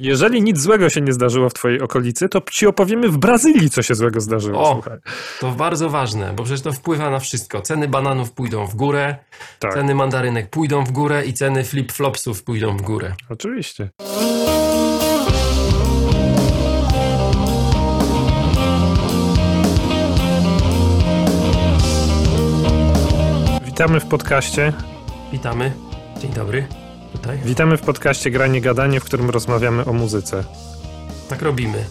Jeżeli nic złego się nie zdarzyło w twojej okolicy, to ci opowiemy w Brazylii, co się złego zdarzyło. O, Słuchaj. to bardzo ważne, bo przecież to wpływa na wszystko. Ceny bananów pójdą w górę, Tak, ceny mandarynek pójdą w górę i ceny flip-flopsów pójdą w górę. oczywiście. Witamy w podcaście. Witamy. Dzień dobry. Tutaj. Witamy w podcaście Granie Gadanie, w którym rozmawiamy o muzyce. Tak robimy.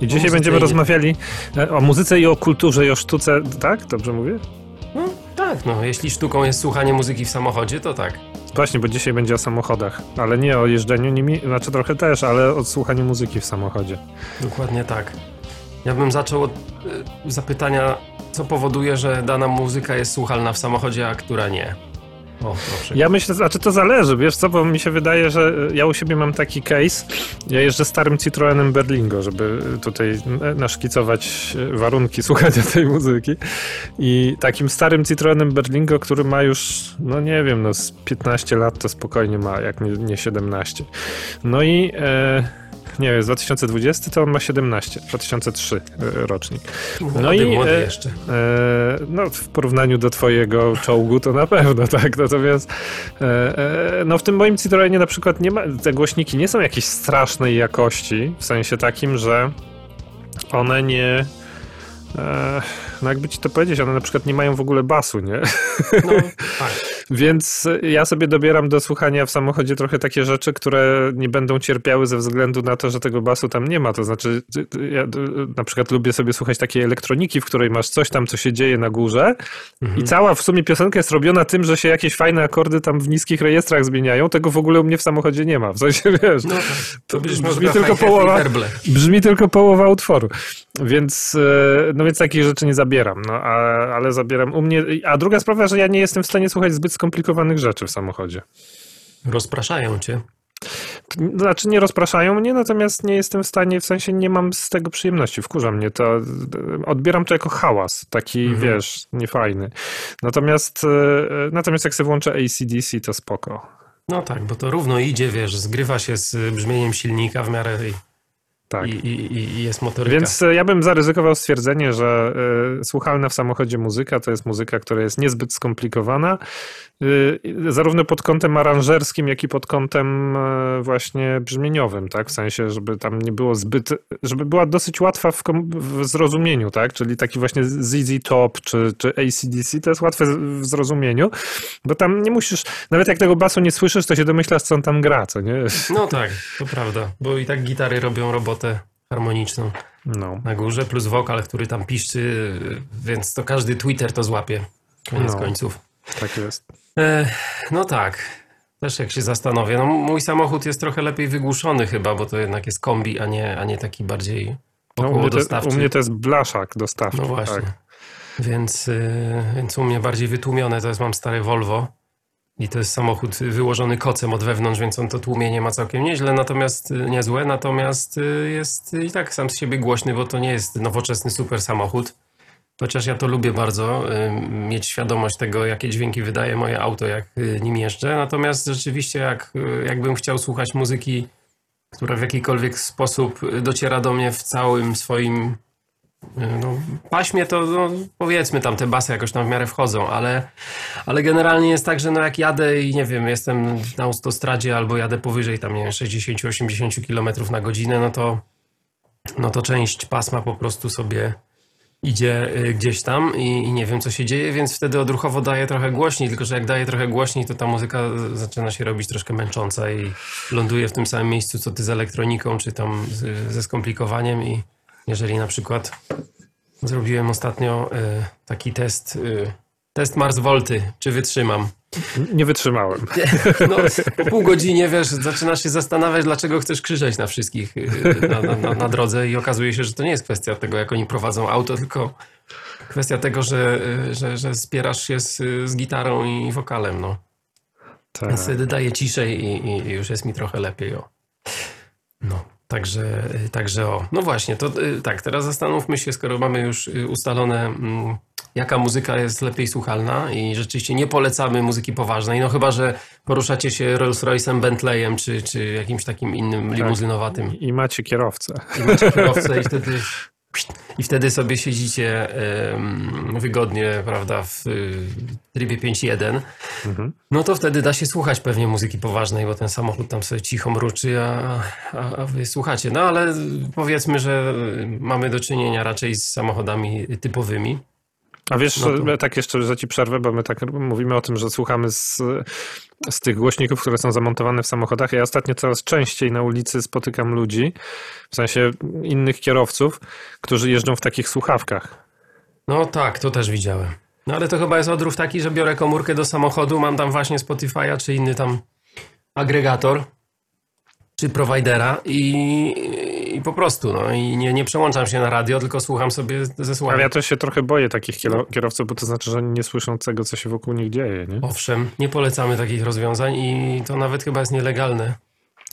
I dzisiaj będziemy rozmawiali e, o muzyce i o kulturze i o sztuce. Tak? Dobrze mówię? No tak, no jeśli sztuką jest słuchanie muzyki w samochodzie, to tak. Właśnie, bo dzisiaj będzie o samochodach, ale nie o jeżdżeniu nimi, znaczy trochę też, ale o słuchaniu muzyki w samochodzie. Dokładnie tak. Ja bym zaczął od y, zapytania, co powoduje, że dana muzyka jest słuchalna w samochodzie, a która nie. O. Ja myślę, znaczy to zależy, wiesz co, bo mi się wydaje, że e, ja u siebie mam taki case, ja jeżdżę starym Citroenem Berlingo, żeby tutaj e, naszkicować e, warunki słuchania tej muzyki i takim starym Citroenem Berlingo, który ma już, no nie wiem, no z 15 lat to spokojnie ma, jak nie, nie 17. No i... nie wiem, z 2020 to on ma 17, 2003 e, rocznik. młody, no i, młody e, jeszcze. E, no, w porównaniu do twojego czołgu to na pewno, tak. Natomiast e, e, no, w tym moim Citroenie na przykład nie ma, te głośniki nie są jakiejś strasznej jakości, w sensie takim, że one nie... E, no jakby ci to powiedzieć, one na przykład nie mają w ogóle basu, nie? No, tak. Więc ja sobie dobieram do słuchania w samochodzie trochę takie rzeczy, które nie będą cierpiały ze względu na to, że tego basu tam nie ma. To znaczy, ja na przykład lubię sobie słuchać takiej elektroniki, w której masz coś tam, co się dzieje na górze i cała w sumie piosenka jest robiona tym, że się jakieś fajne akordy tam w niskich rejestrach zmieniają. Tego w ogóle u mnie w samochodzie nie ma. W sensie, wiesz, No tak. to brzmi tylko połowa, brzmi tylko połowa utworu. Więc, e, no więc takich rzeczy nie zabieram, no, a, ale zabieram u mnie. A druga sprawa, że ja nie jestem w stanie słuchać zbyt skomplikowanych rzeczy w samochodzie. Rozpraszają cię. Znaczy nie rozpraszają mnie, natomiast nie jestem w stanie, w sensie nie mam z tego przyjemności, wkurza mnie to. Odbieram to jako hałas, taki Mhm. wiesz, niefajny. Natomiast, e, natomiast jak sobie włączę ACDC, to spoko. No tak, bo to równo idzie, wiesz, zgrywa się z brzmieniem silnika w miarę Tak. i, i, i jest motoryka. Więc e, ja bym zaryzykował stwierdzenie, że y, słuchalna w samochodzie muzyka to jest muzyka, która jest niezbyt skomplikowana, y, zarówno pod kątem aranżerskim, jak i pod kątem y, właśnie brzmieniowym, tak? W sensie, żeby tam nie było zbyt, żeby była dosyć łatwa w, w zrozumieniu, tak? Czyli taki właśnie ZZ Top czy, czy ACDC to jest łatwe w zrozumieniu, bo tam nie musisz, nawet jak tego basu nie słyszysz, to się domyślasz, co on tam gra, co nie? No tak, to prawda, bo i tak gitary robią robotę harmoniczną No. na górze, plus wokal, który tam piszczy, więc to każdy Twitter to złapie, koniec No. końców. Tak jest. E, no tak, też jak się zastanowię, no mój samochód jest trochę lepiej wygłuszony chyba, bo to jednak jest kombi, a nie, a nie taki bardziej No, u, mnie u mnie to jest blaszak dostawczy. No właśnie. Tak. Więc, y, więc u mnie bardziej wytłumione to jest, mam stare Volvo i to jest samochód wyłożony kocem od wewnątrz, więc on to tłumienie ma całkiem nieźle, natomiast y, niezłe, natomiast y, jest i tak sam z siebie głośny, bo to nie jest nowoczesny super samochód. Chociaż ja to lubię bardzo, y, mieć świadomość tego, jakie dźwięki wydaje moje auto, jak nim jeżdżę. Natomiast rzeczywiście, jak, jakbym chciał słuchać muzyki, która w jakikolwiek sposób dociera do mnie w całym swoim no, paśmie to no, powiedzmy tam te basy jakoś tam w miarę wchodzą, ale, ale generalnie jest tak, że no jak jadę i nie wiem, jestem na autostradzie albo jadę powyżej tam nie wiem 60-80 km na godzinę, no to no to część pasma po prostu sobie idzie y, gdzieś tam i, i nie wiem co się dzieje, więc wtedy odruchowo daje trochę głośniej, tylko że jak daje trochę głośniej, to ta muzyka zaczyna się robić troszkę męcząca i ląduje w tym samym miejscu co ty z elektroniką, czy tam ze skomplikowaniem i jeżeli na przykład zrobiłem ostatnio y, taki test, y, test Mars Volty, czy wytrzymam. Nie wytrzymałem. No, po pół godzinie, wiesz, zaczynasz się zastanawiać, dlaczego chcesz krzyczeć na wszystkich y, na, na, na, drodze i okazuje się, że to nie jest kwestia tego, jak oni prowadzą auto, tylko kwestia tego, że, że, że spierasz się z, z gitarą i wokalem, no. Tak. Więc wtedy daję ciszej i, i, i już jest mi trochę lepiej, o. No, także, y, także o. No właśnie, to y, tak, teraz zastanówmy się, skoro mamy już y, ustalone mm, jaka muzyka jest lepiej słuchalna i rzeczywiście nie polecamy muzyki poważnej, no chyba, że poruszacie się Rolls Royce'em, Bentleyem czy, czy jakimś takim innym tak. limuzynowatym. I macie kierowcę. I macie kierowcę i wtedy i wtedy sobie siedzicie wygodnie, prawda, w trybie 5.1, mhm. no to wtedy da się słuchać pewnie muzyki poważnej, bo ten samochód tam sobie cicho mruczy, a, a, a wy słuchacie. No ale powiedzmy, że mamy do czynienia raczej z samochodami typowymi. A wiesz, no to... tak jeszcze, że ci przerwę, bo my tak mówimy o tym, że słuchamy z, z tych głośników, które są zamontowane w samochodach. Ja ostatnio coraz częściej na ulicy spotykam ludzi, w sensie innych kierowców, którzy jeżdżą w takich słuchawkach. No tak, to też widziałem. No ale to chyba jest odrów taki, że biorę komórkę do samochodu, mam tam właśnie Spotify'a czy inny tam agregator czy providera i, i po prostu, no i nie, nie przełączam się na radio, tylko słucham sobie ze słuchawek. Ale ja też się trochę boję takich kierowców, bo to znaczy, że oni nie słyszą tego, co się wokół nich dzieje, nie? Owszem, nie polecamy takich rozwiązań i to nawet chyba jest nielegalne.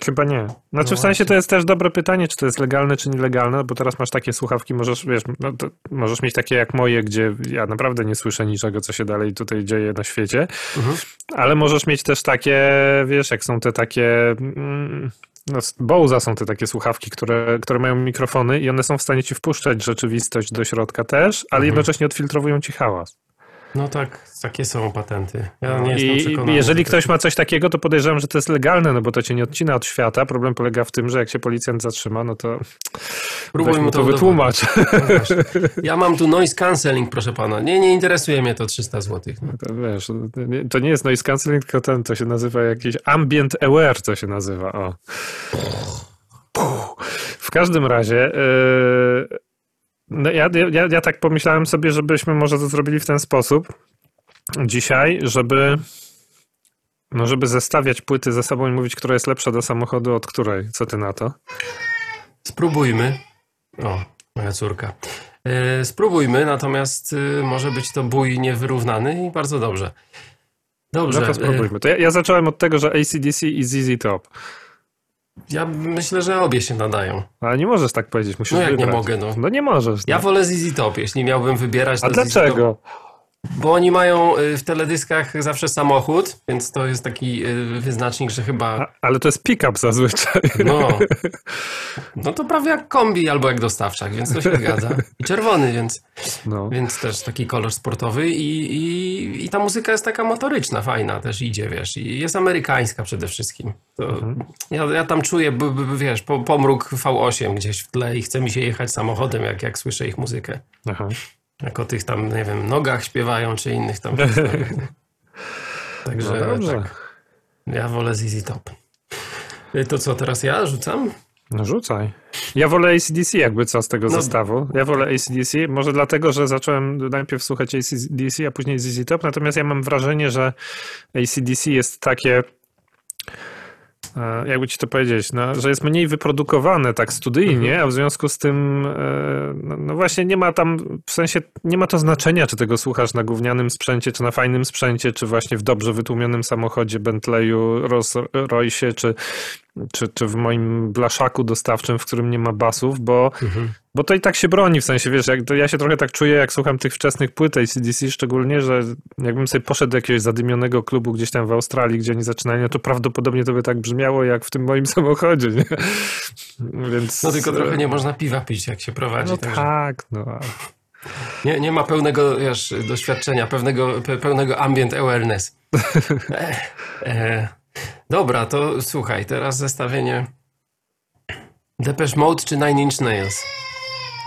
Chyba nie. Znaczy no w sensie to jest też dobre pytanie, czy to jest legalne, czy nielegalne, bo teraz masz takie słuchawki, możesz, wiesz, no możesz mieć takie jak moje, gdzie ja naprawdę nie słyszę niczego, co się dalej tutaj dzieje na świecie, mhm. ale możesz mieć też takie, wiesz, jak są te takie... Mm, no, Bowza są te takie słuchawki, które, które mają mikrofony i one są w stanie ci wpuszczać rzeczywistość do środka też, ale mhm. jednocześnie odfiltrowują ci hałas. No tak, takie są patenty. Ja nie jestem I przekonany. Jeżeli ktoś ma coś takiego, to podejrzewam, że to jest legalne, no bo to cię nie odcina od świata. Problem polega w tym, że jak się policjant zatrzyma, no to Próbuj mu to, to wytłumacz. No ja mam tu noise cancelling, proszę pana. Nie, nie interesuje mnie to 300 zł. No. To, wiesz, to nie jest noise cancelling, tylko ten, to się nazywa jakiś ambient aware, to się nazywa. O. W każdym razie... Yy no ja, ja, ja tak pomyślałem sobie, żebyśmy może to zrobili w ten sposób dzisiaj, żeby no żeby zestawiać płyty ze sobą i mówić, która jest lepsza do samochodu od której. Co ty na to? Spróbujmy. O, moja córka. Yy, spróbujmy, natomiast yy, może być to bój niewyrównany i bardzo dobrze. Dobrze. No to spróbujmy. To ja, ja zacząłem od tego, że ACDC i ZZ Top. Ja myślę, że obie się nadają. Ale nie możesz tak powiedzieć, musisz No jak wybrać. nie mogę, no. No nie możesz. Ja no. wolę ZZ Top, jeśli miałbym wybierać. A dlaczego? Bo oni mają y, w teledyskach zawsze samochód, więc to jest taki y, wyznacznik, że chyba. A, ale to jest pick-up zazwyczaj. No. No to prawie jak kombi albo jak dostawczak, więc to się zgadza. I czerwony, więc, no. więc też taki kolor sportowy. I, i, I ta muzyka jest taka motoryczna, fajna też idzie, wiesz. I jest amerykańska przede wszystkim. Mhm. ja, ja tam czuję, b, b, wiesz, pomruk V8 gdzieś w tle i chce mi się jechać samochodem, jak, jak słyszę ich muzykę. Aha. Jak o tych tam, nie wiem, nogach śpiewają, czy innych tam. Także no tak. Ja wolę ZZ Top. Y, to co, teraz ja rzucam? No rzucaj. Ja wolę ACDC jakby co z tego no. zestawu. Ja wolę ACDC, może dlatego, że zacząłem najpierw słuchać ACDC, a później ZZ Top, natomiast ja mam wrażenie, że ACDC jest takie jakby ci to powiedzieć, no, że jest mniej wyprodukowane tak studyjnie, mhm. a w związku z tym e, no, no, właśnie nie ma tam, w sensie nie ma to znaczenia, czy tego słuchasz na gównianym sprzęcie, czy na fajnym sprzęcie, czy właśnie w dobrze wytłumionym samochodzie Bentleyu, Rolls Royce, czy, czy, czy w moim blaszaku dostawczym, w którym nie ma basów, bo, mhm. Bo to i tak się broni, w sensie, wiesz, jak, ja się trochę tak czuję, jak słucham tych wczesnych płyt ACDC, szczególnie, że jakbym sobie poszedł do jakiegoś zadymionego klubu gdzieś tam w Australii, gdzie oni zaczynają, to prawdopodobnie to by tak brzmiało, jak w tym moim samochodzie, nie? Więc... No tylko trochę nie można piwa pić, jak się prowadzi. No także... tak, no. Nie, nie ma pełnego wiesz, doświadczenia, pewnego, pełnego ambient awareness. e, e. Dobra, to słuchaj, teraz zestawienie Depeche Mode czy Nine Inch Nails?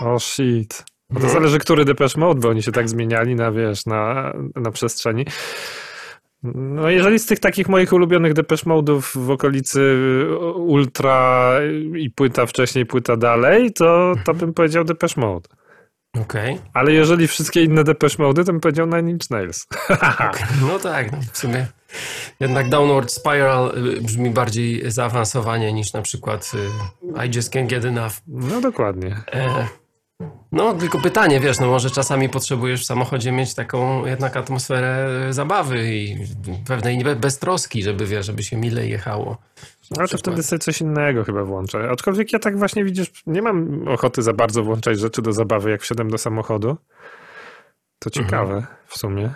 O oh shit. No to zależy, który Depeche Mode, bo oni się tak zmieniali na, wiesz, na, na przestrzeni. No jeżeli z tych takich moich ulubionych Depeche Mode'ów w okolicy Ultra i płyta wcześniej, płyta dalej, to, to bym powiedział Depeche Mode. Okej. Okay. Ale jeżeli wszystkie inne Depeche Mode, to bym powiedział Nine Inch Nails. no tak, no w sumie jednak Downward Spiral y, brzmi bardziej zaawansowanie niż na przykład y, I Just Can't Get Enough. No dokładnie. E, no tylko pytanie, wiesz, no może czasami potrzebujesz w samochodzie mieć taką jednak atmosferę zabawy i pewnej beztroski, żeby, wiesz, żeby się mile jechało. Ale to wtedy sobie coś innego chyba włączę. Aczkolwiek ja tak właśnie widzisz, nie mam ochoty za bardzo włączać rzeczy do zabawy, jak wsiadam do samochodu. To ciekawe mhm. w sumie.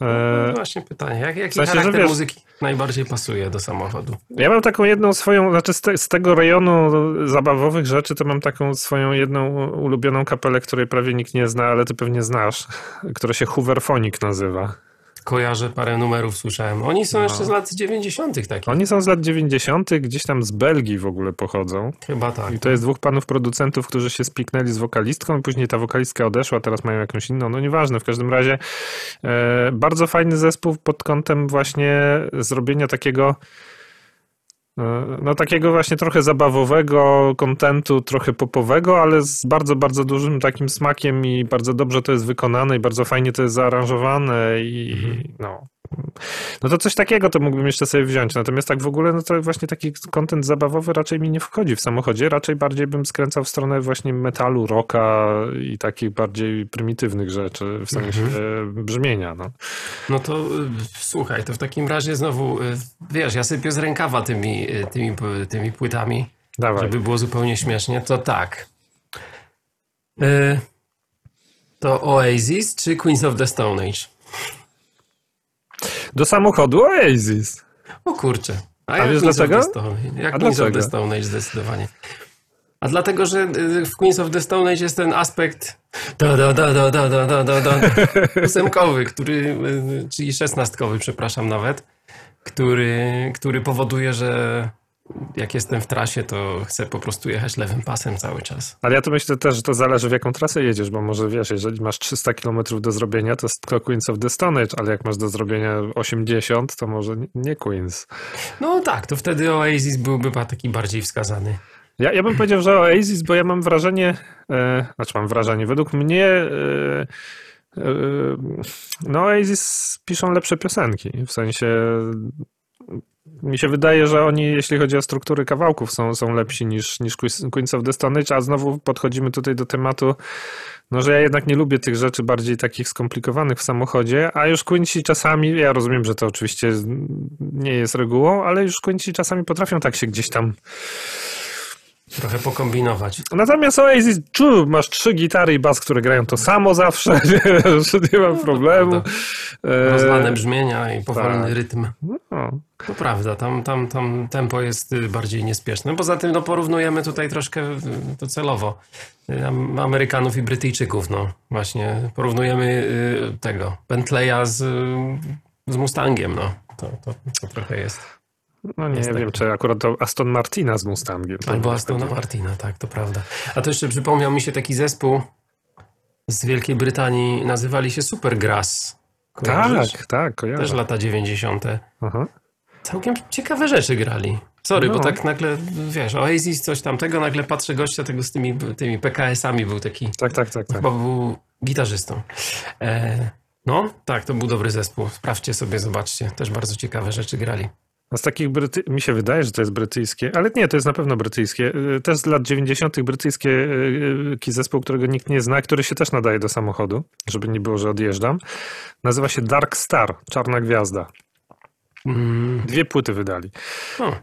No, no właśnie pytanie, jak, jaki sensie, charakter wiesz, muzyki najbardziej pasuje do samochodu? Ja mam taką jedną swoją, znaczy z, te, z, tego rejonu zabawowych rzeczy, to mam taką swoją jedną ulubioną kapelę, której prawie nikt nie zna, ale ty pewnie znasz, która się Hooverphonic nazywa kojarzę, parę numerów słyszałem. Oni są no. jeszcze z lat 90. takie. Oni są z lat 90., gdzieś tam z Belgii w ogóle pochodzą. Chyba tak. I to jest dwóch panów producentów, którzy się spiknęli z wokalistką, później ta wokalistka odeszła, teraz mają jakąś inną. No nieważne, w każdym razie e, bardzo fajny zespół pod kątem właśnie zrobienia takiego no takiego właśnie trochę zabawowego kontentu, trochę popowego, ale z bardzo, bardzo dużym takim smakiem i bardzo dobrze to jest wykonane i bardzo fajnie to jest zaaranżowane i mhm. no, no to coś takiego to mógłbym jeszcze sobie wziąć. Natomiast tak w ogóle, no to właśnie taki kontent zabawowy raczej mi nie wchodzi w samochodzie. Raczej bardziej bym skręcał w stronę właśnie metalu, rocka i takich bardziej prymitywnych rzeczy w sensie mhm. brzmienia. No. no to y, słuchaj, to w takim razie znowu, y, wiesz, ja sypię z rękawa tymi, y, tymi, tymi płytami, Dawaj. żeby było zupełnie śmiesznie. To tak. To Oasis czy Queens of the Stone Age? Do samochodu Oasis. O kurczę. A, A wiesz dlaczego? Jak A Queens dlaczego? of the Stone Age zdecydowanie. A dlatego, że y, w Queens of the Stone Age jest ten aspekt da, da, da, da, da, da, da, da, da, ósemkowy, który, y, czyli szesnastkowy, przepraszam nawet, który, który powoduje, że jak jestem w trasie, to chcę po prostu jechać lewym pasem cały czas. Ale ja to myślę też, że to zależy w jaką trasę jedziesz, bo może wiesz, jeżeli masz 300 km do zrobienia, to jest Queens of the Stone Age, ale jak masz do zrobienia 80, to może nie Queens. No tak, to wtedy Oasis byłby taki bardziej wskazany. Ja, ja bym powiedział, że Oasis, bo ja mam wrażenie, e, znaczy mam wrażenie, według mnie e, e, no Oasis piszą lepsze piosenki, w sensie mi się wydaje, że oni, jeśli chodzi o struktury kawałków, są, są lepsi niż, niż Queens of the Stone Age, a znowu podchodzimy tutaj do tematu, no, że ja jednak nie lubię tych rzeczy bardziej takich skomplikowanych w samochodzie, a już Quincy czasami, ja rozumiem, że to oczywiście nie jest regułą, ale już Quincy czasami potrafią tak się gdzieś tam Trochę pokombinować. Natomiast Oasis, czu, masz trzy gitary i bas, które grają to samo zawsze, wiesz, nie ma no, problemu. E, Rozlane brzmienia i powolny tak. rytm. No. To prawda, tam, tam, tam tempo jest y, bardziej niespieszne. Poza tym no, porównujemy tutaj troszkę y, to celowo y, Amerykanów i Brytyjczyków. No. Właśnie porównujemy tego Bentleya z, z Mustangiem. No. To, to, to trochę jest. No nie wiem, czy akurat to Aston Martina z Mustangiem. Albo Aston Martina, tak, to prawda. A to jeszcze przypomniał mi się taki zespół z Wielkiej Brytanii, nazywali się Supergrass. Kojarzysz? Tak, tak, kojarzę. Też lata 90. Aha. Całkiem ciekawe rzeczy grali. Sorry, no. bo tak nagle, wiesz, Oasis, coś tamtego, nagle patrzę gościa tego z tymi, tymi PKS-ami, był taki... Tak, tak, tak. tak. Chyba był gitarzystą. E, no, tak, to był dobry zespół. Sprawdźcie sobie, zobaczcie. Też bardzo ciekawe rzeczy grali. Z takich Bryty... mi się wydaje, że to jest brytyjskie, ale nie, to jest na pewno brytyjskie. Y, też z lat 90. brytyjski y, y, zespół, którego nikt nie zna, który się też nadaje do samochodu, żeby nie było, że odjeżdżam. Nazywa się Dark Star, Czarna Gwiazda. Mm. Dwie płyty wydali.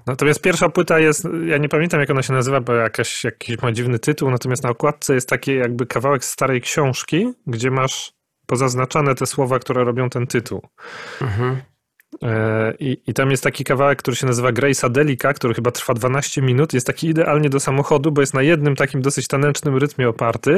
Natomiast pierwsza płyta jest, ja nie pamiętam jak ona się nazywa, bo jakaś, jakiś ma dziwny tytuł, natomiast na okładce jest taki jakby kawałek starej książki, gdzie masz pozaznaczane te słowa, które robią ten tytuł. Mhm. E, I, I tam jest taki kawałek, który się nazywa Grace Adelika, który chyba trwa 12 minut. Jest taki idealnie do samochodu, bo jest na jednym takim dosyć tanecznym rytmie oparty.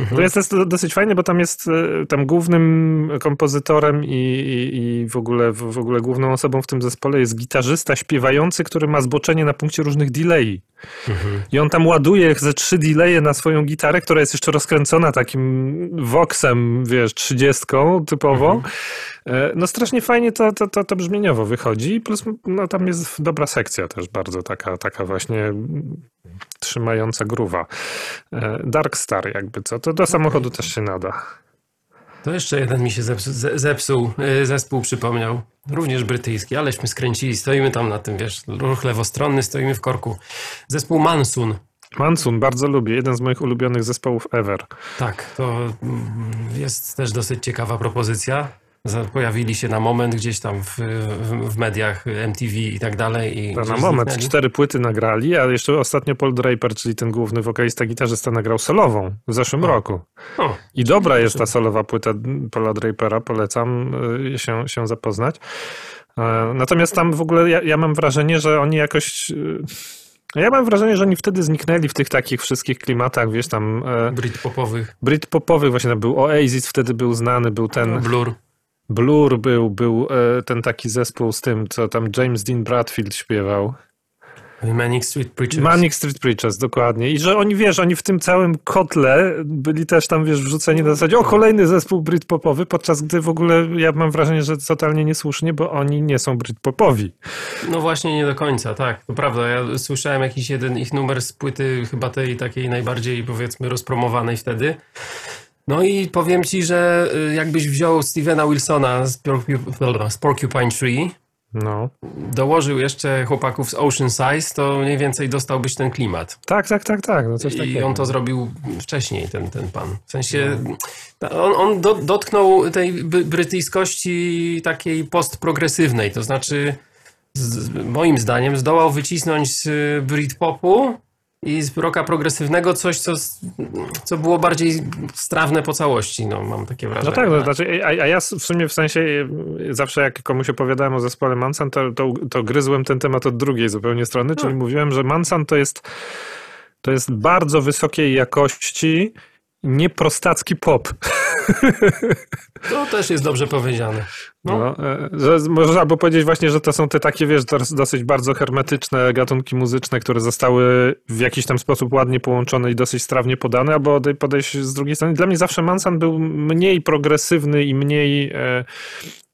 Mhm. To jest, jest dosyć fajne, bo tam jest e, tam głównym kompozytorem i, i, i, w, ogóle, w ogóle główną osobą w tym zespole jest gitarzysta śpiewający, który ma zboczenie na punkcie różnych delay. Mhm. I on tam ładuje ze trzy delaye na swoją gitarę, która jest jeszcze rozkręcona takim voxem, wiesz, trzydziestką typowo. Mhm. E, no strasznie fajnie to, to, to, to brzmieniowo wychodzi, plus no, tam jest dobra sekcja też bardzo taka, taka właśnie trzymająca gruwa. E, Dark Star jakby co, to do samochodu też się nada. To jeszcze jeden mi się zepsuł, zepsuł e, zespół przypomniał. Również brytyjski, aleśmy skręcili. Stoimy tam na tym, wiesz, ruch lewostronny, stoimy w korku. Zespół Mansun. Mansun, bardzo lubię. Jeden z moich ulubionych zespołów ever. Tak, to mm, jest też dosyć ciekawa propozycja. Pojawili się na moment gdzieś tam w, w, mediach MTV i tak dalej. I na moment, zniknęli. cztery płyty nagrali, a jeszcze ostatnio Paul Draper, czyli ten główny wokalista, gitarzysta nagrał solową w zeszłym o. roku. O. I dobra jest ta solowa płyta Paula Drapera, polecam y, się, się zapoznać. E, natomiast tam w ogóle ja, ja mam wrażenie, że oni jakoś y, ja mam wrażenie, że oni wtedy zniknęli w tych takich wszystkich klimatach, wiesz, tam... E, Britpopowych. Britpopowych, właśnie tam był Oasis, wtedy był znany, był ten... Blur. Blur był, był e, ten taki zespół z tym, co tam James Dean Bradfield śpiewał. Manic Street Preachers. Manic Street Preachers, dokładnie. I że oni, wiesz, oni w tym całym kotle byli też tam, wiesz, wrzuceni na zasadzie, o, kolejny zespół britpopowy, podczas gdy w ogóle ja mam wrażenie, że totalnie niesłusznie, bo oni nie są britpopowi. No właśnie, nie do końca, tak, to prawda. Ja słyszałem jakiś jeden ich numer z płyty, chyba tej takiej najbardziej, powiedzmy, rozpromowanej wtedy. No i powiem ci, że y, jakbyś wziął Stevena Wilsona z, Porcupine Tree, no. dołożył jeszcze chłopaków z Ocean Size, to mniej więcej dostałbyś ten klimat. Tak, tak, tak, tak. No coś I takiego. on to zrobił wcześniej, ten, ten pan. W sensie no. on, on do, dotknął tej brytyjskości takiej postprogresywnej, to znaczy z, moim zdaniem zdołał wycisnąć z Britpopu i z rocka progresywnego coś, co, co było bardziej strawne po całości, no mam takie wrażenie. No tak, no, znaczy, a, a, ja w sumie w sensie zawsze jak komuś opowiadałem o zespole Mansan, to, to, to gryzłem ten temat od drugiej zupełnie strony, czyli no. mówiłem, że Mansan to jest, to jest bardzo wysokiej jakości nieprostacki pop. To też jest dobrze powiedziane. No. no że można albo powiedzieć właśnie, że to są te takie, wiesz, dosyć bardzo hermetyczne gatunki muzyczne, które zostały w jakiś tam sposób ładnie połączone i dosyć strawnie podane, albo podejść z drugiej strony. Dla mnie zawsze Mansan był mniej progresywny i mniej e,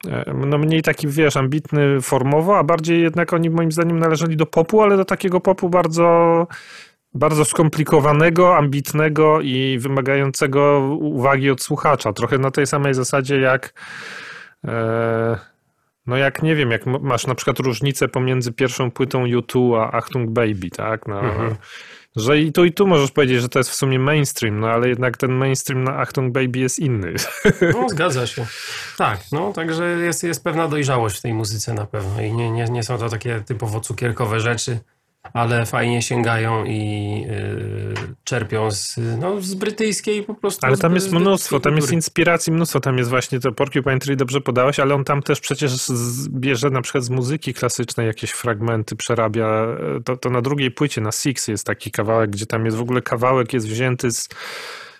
e, no mniej taki, wiesz, ambitny formowo, a bardziej jednak oni moim zdaniem należeli do popu, ale do takiego popu bardzo bardzo skomplikowanego, ambitnego i wymagającego uwagi od słuchacza. Trochę na tej samej zasadzie jak. E, no jak nie wiem, jak masz na przykład różnicę pomiędzy pierwszą płytą U2 a Achtung Baby, tak? No, mhm. Że i tu i tu możesz powiedzieć, że to jest w sumie mainstream, no ale jednak ten mainstream na Achtung Baby jest inny. No zgadza się. Tak, no także jest, jest pewna dojrzałość w tej muzyce na pewno i nie, nie, nie są to takie typowo cukierkowe rzeczy ale fajnie sięgają i y, czerpią z, no, z brytyjskiej po prostu. Ale tam jest mnóstwo, tam jest inspiracji mnóstwo, tam jest właśnie to Porcupine Tree dobrze podałeś, ale on tam też przecież bierze na przykład z muzyki klasycznej jakieś fragmenty, przerabia, e, to, to na drugiej płycie, na Six jest taki kawałek, gdzie tam jest w ogóle kawałek jest wzięty z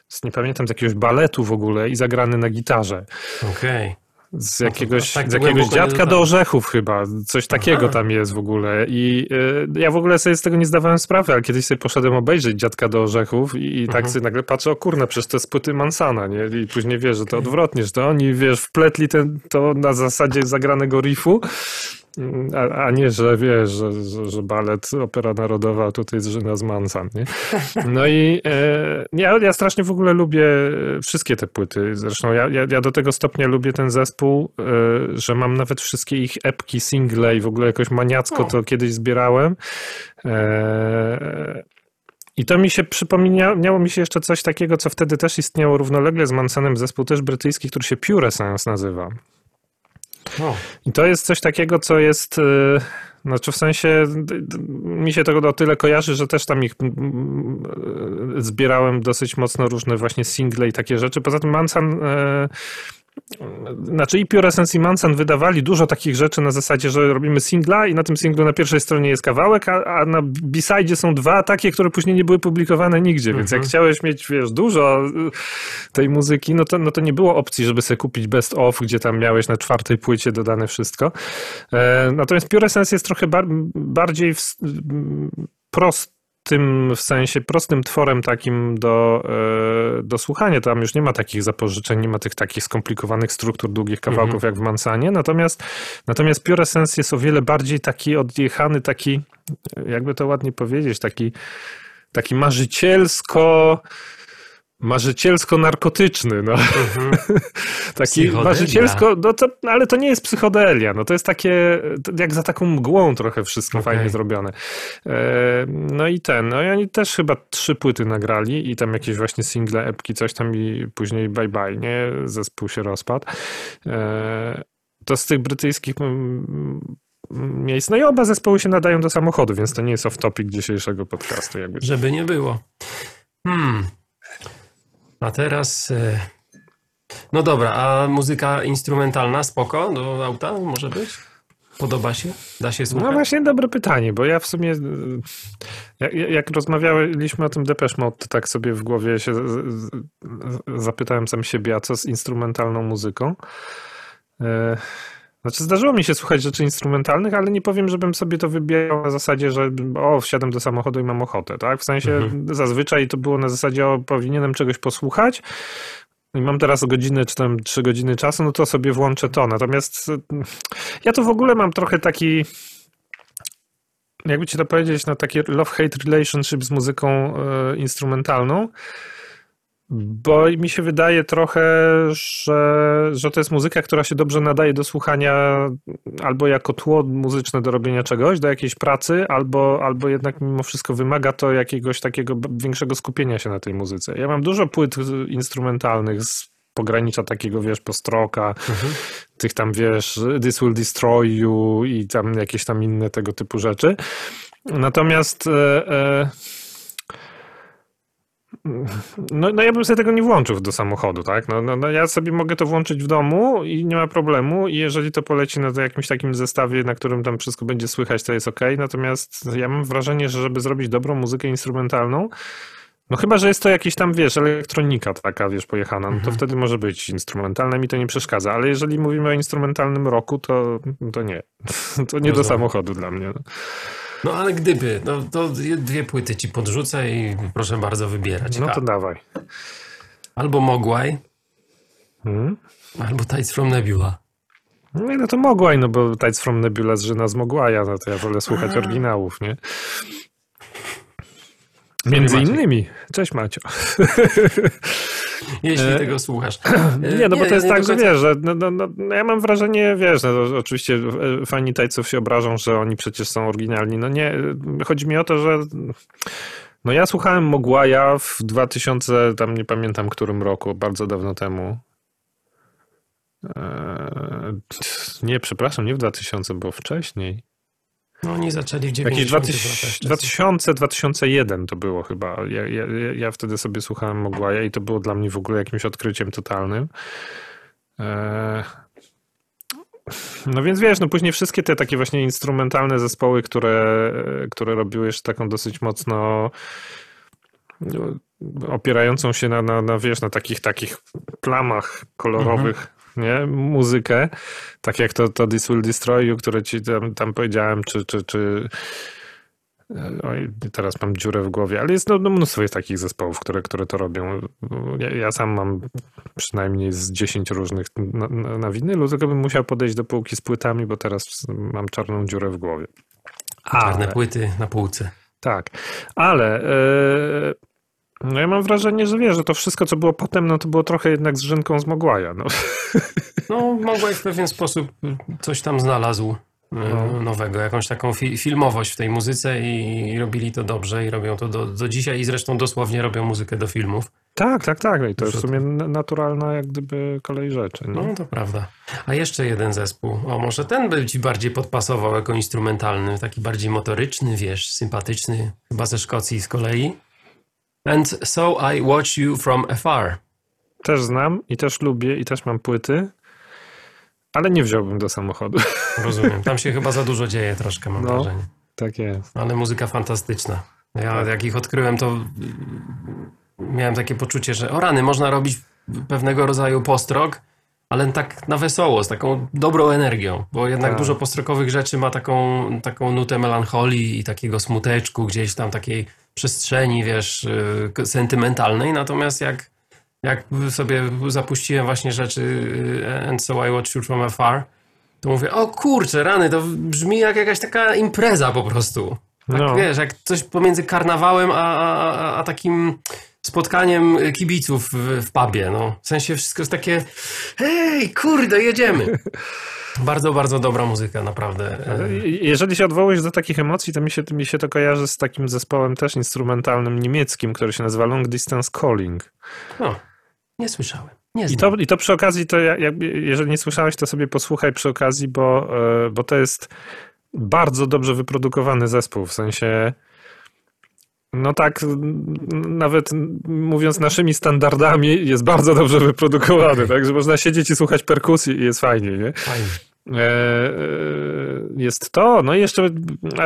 z, nie pamiętam, z jakiegoś baletu w ogóle i zagrany na gitarze. Okej. Okay z jakiegoś, tak z jakiegoś dziadka do orzechów chyba. Coś takiego Aha. tam jest w ogóle. I y, ja w ogóle sobie z tego nie zdawałem sprawy, ale kiedyś sobie poszedłem obejrzeć dziadka do orzechów i, i tak sobie nagle patrzę, o kurna, przecież to jest płyty Mansana, nie? I później wiesz, że to odwrotnie, że to oni, wiesz, wpletli ten, to na zasadzie zagranego riffu a, a, nie, że wiesz, że, że, że, balet, opera narodowa tutaj zżyna z Mansan, nie? No i e, ja, ja strasznie w ogóle lubię wszystkie te płyty. Zresztą ja, ja, ja do tego stopnia lubię ten zespół, e, że mam nawet wszystkie ich epki, single i w ogóle jakoś maniacko to kiedyś zbierałem. E, i to mi się przypomniało mi się jeszcze coś takiego, co wtedy też istniało równolegle z Mansanem, zespół też brytyjski, który się Pure Science nazywa. O. I to jest coś takiego, co jest. Y, znaczy w sensie mi się tego o tyle kojarzy, że też tam ich zbierałem dosyć mocno różne właśnie single i takie rzeczy. Poza tym Mansan y, znaczy i Pure Essence i Manson wydawali dużo takich rzeczy na zasadzie, że robimy singla i na tym singlu na pierwszej stronie jest kawałek, a, a na b-side są dwa takie, które później nie były publikowane nigdzie, mhm. więc jak mhm. chciałeś mieć, wiesz, dużo y, tej muzyki, no to, no to nie było opcji, żeby sobie kupić best of, gdzie tam miałeś na czwartej płycie dodane wszystko. E, natomiast Pure Essence jest trochę bar bardziej w, prost tym w sensie prostym tworem takim do, e, do słuchania. Tam już nie ma takich zapożyczeń, nie ma tych takich skomplikowanych struktur długich kawałków mhm. jak w Mansanie. Natomiast, natomiast Pure Essence jest o wiele bardziej taki odjechany, taki, jakby to ładnie powiedzieć, taki, taki marzycielsko marzycielsko-narkotyczny, no. Mhm. Taki marzycielsko, no to, ale to nie jest psychodelia, no to jest takie, jak za taką mgłą trochę wszystko okay. fajnie zrobione. E, no i ten, no i oni też chyba trzy płyty nagrali i tam jakieś właśnie single, epki, coś tam i później bye bye, nie? Zespół się rozpadł. E, to z tych brytyjskich miejsc. No i oba zespoły się nadają do samochodu, więc to nie jest off-topic dzisiejszego podcastu. Jakby. Żeby nie było. Hmm. A teraz. E, no dobra, a muzyka instrumentalna spoko do auta może być? Podoba się? Da się słuchać? No właśnie dobre pytanie, bo ja w sumie jak, jak rozmawialiśmy o tym Depeche Mode, to tak sobie w głowie się zapytałem sam siebie, a co z instrumentalną muzyką? Znaczy zdarzyło mi się słuchać rzeczy instrumentalnych, ale nie powiem, żebym sobie to wybierał na zasadzie, że o, wsiadam do samochodu i mam ochotę, tak? W sensie mhm. zazwyczaj to było na zasadzie, o, powinienem czegoś posłuchać i mam teraz godzinę czy tam trzy godziny czasu, no to sobie włączę to. Natomiast mm, ja to w ogóle mam trochę taki jakby ci to powiedzieć, na no, taki love-hate relationship z muzyką y, instrumentalną, bo mi się wydaje trochę, że, że to jest muzyka, która się dobrze nadaje do słuchania albo jako tło muzyczne do robienia czegoś, do jakiejś pracy, albo, albo jednak mimo wszystko wymaga to jakiegoś takiego większego skupienia się na tej muzyce. Ja mam dużo płyt instrumentalnych z pogranicza takiego, wiesz, postroka, mhm. tych tam, wiesz, This Will Destroy You i tam jakieś tam inne tego typu rzeczy. Natomiast... E, e, no, no ja bym sobie tego nie włączył do samochodu, tak? No, no, no, ja sobie mogę to włączyć w domu i nie ma problemu i jeżeli to poleci na jakimś takim zestawie, na którym tam wszystko będzie słychać, to jest ok. Natomiast ja mam wrażenie, że żeby zrobić dobrą muzykę instrumentalną, no chyba, że jest to jakiś tam, wiesz, elektronika taka, wiesz, pojechana, no to mhm. wtedy może być instrumentalne, mi to nie przeszkadza, ale jeżeli mówimy o instrumentalnym roku, to, to nie. To nie do samochodu dla mnie. No. No ale gdyby, no to dwie płyty ci podrzucę i proszę bardzo wybierać. No to dawaj. Albo Mogwai, hmm? albo Tides from Nebula. No, no to Mogwai, no bo Tides from Nebula zżyna z Mogwaja, no to ja wolę słuchać A. oryginałów, nie? Między innymi. Cześć Macio. Jeśli e, tego słuchasz. Nie, no bo to jest tak, że wiesz, że no, no, no, ja mam wrażenie, wiesz, no, oczywiście e, fani tajców się obrażą, że oni przecież są oryginalni. No nie, chodzi mi o to, że no ja słuchałem Mogłaja w 2000, tam nie pamiętam którym roku, bardzo dawno temu. Eee, nie, przepraszam, nie w 2000, bo wcześniej. No oni zaczęli w 90 2000, 2001 to było chyba. Ja, ja, ja wtedy sobie słuchałem Mogłaja i to było dla mnie w ogóle jakimś odkryciem totalnym. E, no więc wiesz, no później wszystkie te takie właśnie instrumentalne zespoły, które, które robiły jeszcze taką dosyć mocno no, opierającą się na, na, na wiesz, na takich takich plamach kolorowych nie? muzykę, tak jak to, to This Will Destroy You, które ci tam, tam powiedziałem, czy, czy, czy e, Oj, teraz mam dziurę w głowie, ale jest no, no mnóstwo jest takich zespołów, które, które to robią. Ja, ja sam mam przynajmniej z 10 różnych na, na, na winylu, tylko bym musiał podejść do półki z płytami, bo teraz mam czarną dziurę w głowie. Czarne płyty na półce. Tak, ale yy, no ja mam wrażenie, że wiesz, że to wszystko, co było potem, no to było trochę jednak z Rzynką z Mogłaja. No, no Mogłaj w pewien sposób coś tam znalazł e, no. nowego, jakąś taką fi filmowość w tej muzyce i, robili to dobrze i robią to do, do dzisiaj i zresztą dosłownie robią muzykę do filmów. Tak, tak, tak. I to jest w sumie naturalna jak gdyby kolej rzeczy. Nie? No to prawda. A jeszcze jeden zespół. O, może ten by ci bardziej podpasował jako instrumentalny, taki bardziej motoryczny, wiesz, sympatyczny, chyba ze Szkocji z kolei. And so I watch you from afar. Też znam i też lubię i też mam płyty, ale nie wziąłbym do samochodu. Rozumiem. Tam się chyba za dużo dzieje troszkę, mam no, wrażenie. Tak jest. Ale muzyka fantastyczna. Ja jak ich odkryłem, to miałem takie poczucie, że o rany, można robić pewnego rodzaju postrok, ale tak na wesoło, z taką dobrą energią, bo jednak tak. dużo postrokowych rzeczy ma taką, taką nutę melancholii i takiego smuteczku, gdzieś tam takiej przestrzeni, wiesz, y, sentymentalnej, natomiast jak, jak sobie zapuściłem właśnie rzeczy y, And So I Watch You From Afar, to mówię, o kurczę, rany, to brzmi jak jakaś taka impreza po prostu. Tak, no. wiesz, jak coś pomiędzy karnawałem a, a, a takim spotkaniem kibiców w, w pubie. No. W sensie wszystko jest takie, hej, kurde, jedziemy. Bardzo, bardzo dobra muzyka, naprawdę. Jeżeli się odwołujesz do takich emocji, to mi się, mi się to kojarzy z takim zespołem też instrumentalnym niemieckim, który się nazywa Long Distance Calling. No, nie słyszałem. Nie I, to, I to przy okazji, to jak, jeżeli nie słyszałeś, to sobie posłuchaj przy okazji, bo, e, bo to jest bardzo dobrze wyprodukowany zespół, w sensie no tak, nawet mówiąc naszymi standardami, jest bardzo dobrze wyprodukowany, tak, że można siedzieć i słuchać perkusji i jest fajnie, nie? Fajnie. E, e, jest to, no i jeszcze